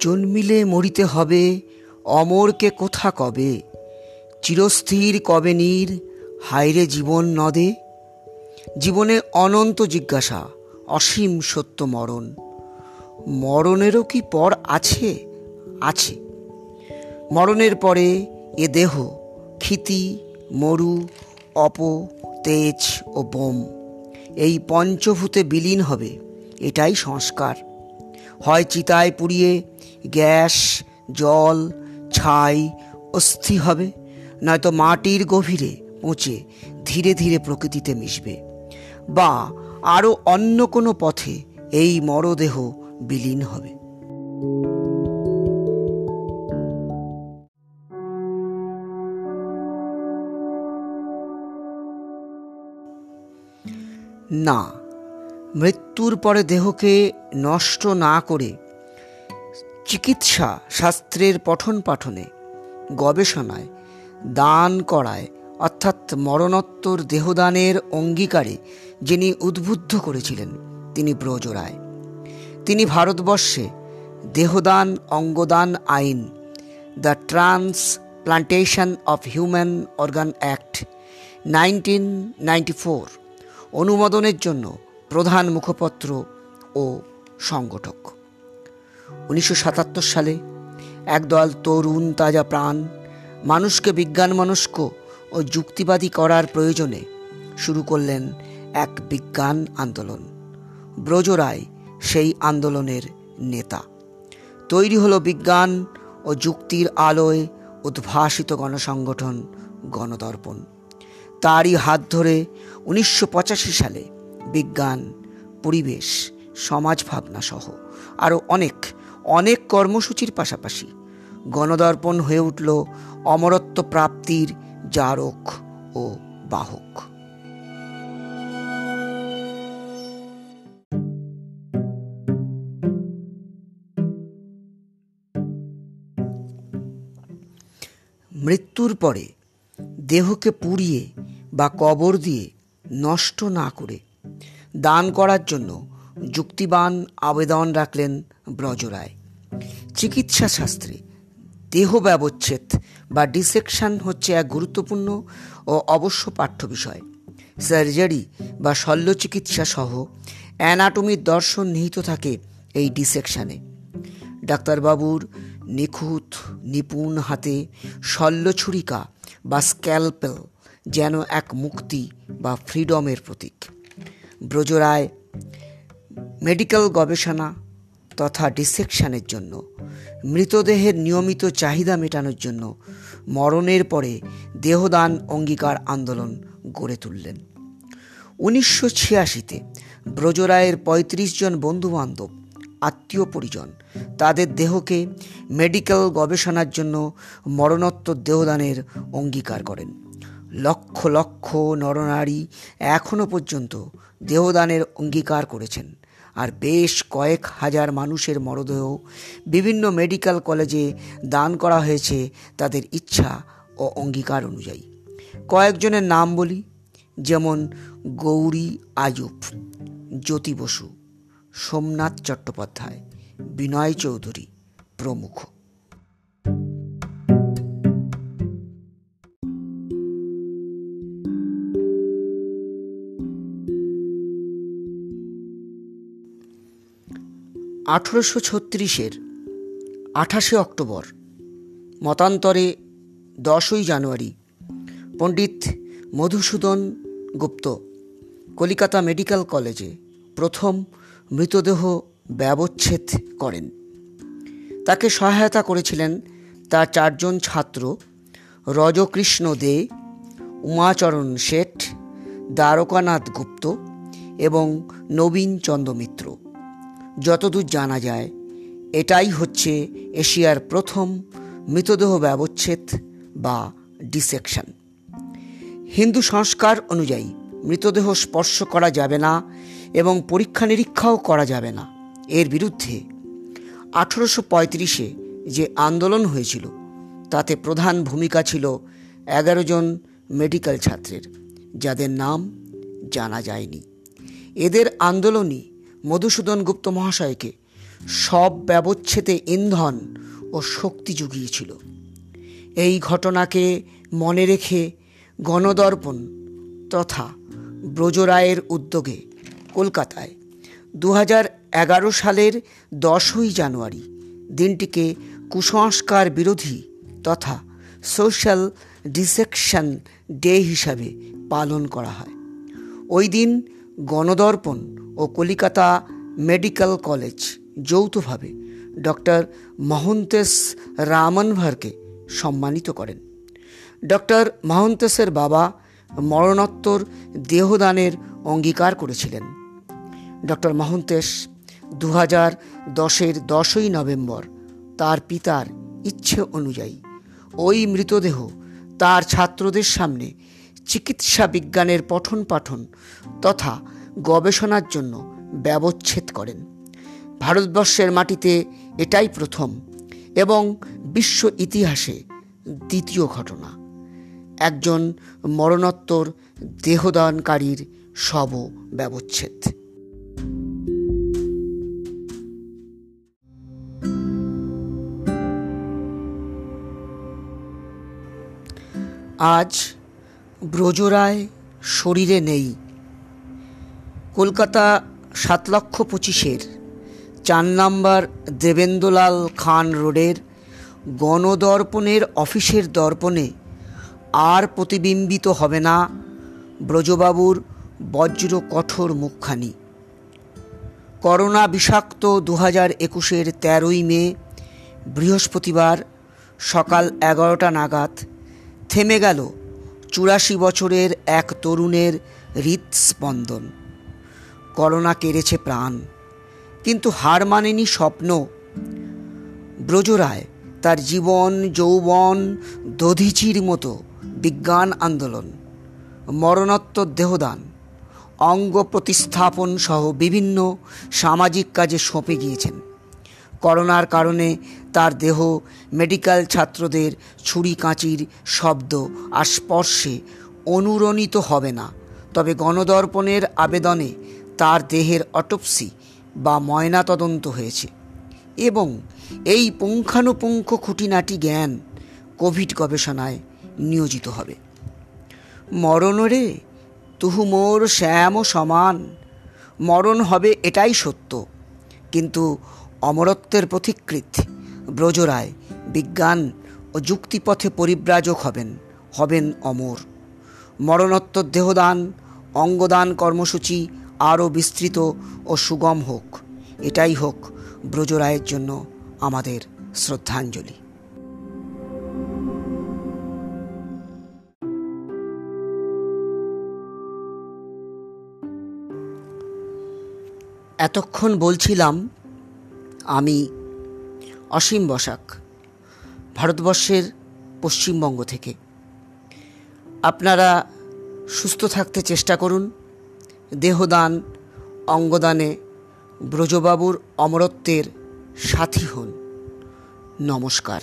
জন্মিলে মরিতে হবে, অমরকে কোথা কবে? চিরস্থির কবে নীর? হাইরে জীবন নদে? জীবনে অনন্ত জিজ্ঞাসা, অসীম সত্য মরণ। মরণেরও কি পর আছে? আছে। মরণের পরে এ দেহ, ক্ষিতি, মরু, অপ, তেজ ও বোম, এই পঞ্চভূতে বিলীন হবে, এটাই সংস্কার। হয় চিতায় পুড়িয়ে, গ্যাস, জল, ছাই অস্থি হবে, নয়তো মাটির গভীরে পচে ধীরে ধীরে প্রকৃতিতে মিশবে। বা আরও অন্য কোনো পথে এই মরদেহ বিলীন হবে। না মৃত্যুর পরে দেহকে নষ্ট না করে চিকিৎসা শাস্ত্রের পঠন পাঠনে, গবেষণায়, দান করায়, অর্থাৎ মরণোত্তর দেহদানের অঙ্গীকারে যিনি উদ্বুদ্ধ করেছিলেন, তিনি ব্রজরায় তিনি ভারতবর্ষে দেহদান অঙ্গদান আইন, the transplantation of human organ act, nineteen অনুমোদনের জন্য প্রধান মুখপত্র ও সংগঠক। উনিশশো সাতাত্তর সালে একদল তরুণ তাজা প্রাণ, মানুষকে বিজ্ঞান মনস্ক ও যুক্তিবাদী করার প্রয়োজনে শুরু করলেন এক বিজ্ঞান আন্দোলন। ব্রজরায় সেই আন্দোলনের নেতা। তৈরি হলো বিজ্ঞান ও যুক্তির আলোয় উদ্ভাসিত গণসংগঠন গণদর্পণ। তারই হাত ধরে উনিশশো পঁচাশি সালে বিজ্ঞান, পরিবেশ, সমাজ ভাবনা সহ আরও অনেক অনেক কর্মসূচির পাশাপাশি গণদর্পণ হয়ে উঠল অমরত্ব প্রাপ্তির জারক ও বাহক। মৃত্যুর পরে দেহকে পুড়িয়ে বা কবর দিয়ে নষ্ট না করে দান করার জন্য যুক্তিবান আবেদন রাখলেন ব্রজরায়। চিকিৎসা শাস্ত্রে দেহ ব্যবচ্ছেদ বা ডিসেকশন হচ্ছে এক গুরুত্বপূর্ণ ও অবশ্য পাঠ্য বিষয়। সার্জারি বা শল্য চিকিৎসা সহ অ্যানাটমির দর্শন নিহিত থাকে এই ডিসেকশানে। ডাক্তারবাবুর নিখুঁত, নিপুণ হাতে শল্য ছুরিকা বা স্ক্যালপেল যেন এক মুক্তি বা ফ্রিডমের প্রতীক। ব্রজরায় মেডিকেল গবেষণা তথা ডিসেকশনের জন্য, মৃতদেহের নিয়মিত চাহিদা মেটানোর জন্য মরণের পরে দেহদান অঙ্গীকার আন্দোলন গড়ে তুললেন। উনিশশো ছিয়াশিতে ব্রজরায়ের পঁয়ত্রিশ জন বন্ধুবান্ধব, আত্মীয় পরিজন তাদের দেহকে মেডিকেল গবেষণার জন্য মরণোত্তর দেহদানের অঙ্গীকার করেন। লক্ষ লক্ষ নরনারী এখনও পর্যন্ত দেহদানের অঙ্গীকার করেছেন। আর বেশ কয়েক হাজার মানুষের মরদেহ বিভিন্ন মেডিকেল কলেজে দান করা হয়েছে তাদের ইচ্ছা ও অঙ্গীকার অনুযায়ী। কয়েকজনের নাম বলি, যেমন গৌরী আয়ুব, জ্যোতি বসু, সোমনাথ চট্টোপাধ্যায়, বিনয় চৌধুরী প্রমুখ। আঠেরোশো ছত্রিশের আঠাশে অক্টোবর, মতান্তরে দশই জানুয়ারি, পণ্ডিত মধুসূদন গুপ্ত, কলিকাতা মেডিকেল কলেজে প্রথম মৃতদেহ ব্যবচ্ছেদ করেন। তাকে সহায়তা করেছিলেন তার চারজন ছাত্র রজকৃষ্ণ দে, উমাচরণ শেঠ, দ্বারকানাথ গুপ্ত এবং নবীন চন্দ্র মিত্র যতদূর জানা যায়, এটাই হচ্ছে এশিয়ার প্রথম মৃতদেহ ব্যবচ্ছেদ বা ডিসেকশন। হিন্দু সংস্কার অনুযায়ী মৃতদেহ স্পর্শ করা যাবে না এবং পরীক্ষা নিরীক্ষাও করা যাবে না। এর বিরুদ্ধে আঠেরোশো পঁয়ত্রিশে যে আন্দোলন হয়েছিল, তাতে প্রধান ভূমিকা ছিল এগারো জন মেডিকেল ছাত্রের, যাদের নাম জানা যায়নি। এদের আন্দোলনই মধুসূদন গুপ্ত মহাশয়কে সব ব্যবচ্ছেদে ইন্ধন ও শক্তি জুগিয়েছিল। এই ঘটনাকে মনে রেখে গণদর্পণ তথা ব্রজরায়ের উদ্যোগে কলকাতায় দু এগারো সালের দশই জানুয়ারি দিনটিকে কুসংস্কার বিরোধী তথা সোশ্যাল ডিসেকশন ডে হিসাবে পালন করা হয়। ওই দিন গণদর্পণ ও কলিকাতা মেডিকেল কলেজ যৌথভাবে ডক্টর মহন্তেশ রামনভারকে সম্মানিত করেন। ডক্টর মহন্তেশের বাবা মরণোত্তর দেহদানের অঙ্গীকার করেছিলেন। ডক্টর মহন্তেশ দু হাজার দশের দশই নভেম্বর তার পিতার ইচ্ছে অনুযায়ী ওই মৃতদেহ তার ছাত্রদের সামনে চিকিৎসা বিজ্ঞানের পঠন পাঠন তথা গবেষণার জন্য ব্যবচ্ছেদ করেন। ভারতবর্ষের মাটিতে এটাই প্রথম এবং বিশ্ব ইতিহাসে দ্বিতীয় ঘটনা। একজন মরণোত্তর দেহদানকারীর শব ব্যবচ্ছেদ। আজ ব্রজরায় শরীরে নেই কলকাতা সাত লক্ষ পঁচিশের, চার নাম্বার দেবেন্দ্রলাল খান রোডের গণদর্পণের অফিসের দর্পণে আর প্রতিবিম্বিত হবে না ব্রজবাবুর বজ্র কঠোর মুখখানি। করোনা বিষাক্ত দু হাজার একুশের তেরোই মে, বৃহস্পতিবার সকাল এগারোটা নাগাদ থেমে গেল চুরাশি বছরের এক তরুণের হৃদস্পন্দন করোনা কেড়েছে প্রাণ। কিন্তু হার মানেনি স্বপ্ন। ব্রজরায় তার জীবন, যৌবন, দধিচির মতো বিজ্ঞান আন্দোলন, মরণোত্তর দেহদান, অঙ্গ প্রতিস্থাপন সহ বিভিন্ন সামাজিক কাজে সঁপে গিয়েছেন। করোনার কারণে তার দেহ মেডিকেল ছাত্রদের ছুরি কাঁচির শব্দ আর স্পর্শে অনুরণিত হবে না। তবে গণদর্পণের আবেদনে তার দেহের অটপসি বা ময়নাতদন্ত হয়েছে এবং এই পুঙ্খানুপুঙ্খ খুঁটিনাটি জ্ঞান কোভিড গবেষণায় নিয়োজিত হবে। মরণরে তুহু মোর শ্যাম সমান, মরণ হবে এটাই সত্য। কিন্তু অমরত্বের পথিকৃত ব্রজরায় বিজ্ঞান ও যুক্তিপথে পরিব্রাজক হবেন হবেন অমর। মরণোত্তর দেহদান, অঙ্গদান কর্মসূচি আরও বিস্তৃত ও সুগম হোক। এটাই হোক ব্রজরায়ের জন্য আমাদের শ্রদ্ধাঞ্জলি। এতক্ষণ বলছিলাম আমি অসীম বসাক, ভারতবর্ষের পশ্চিমবঙ্গ থেকে। আপনারা সুস্থ থাকতে চেষ্টা করুন। দেহদান অঙ্গদানে ব্রজবাবুর অমরত্বের সাথী হন। নমস্কার।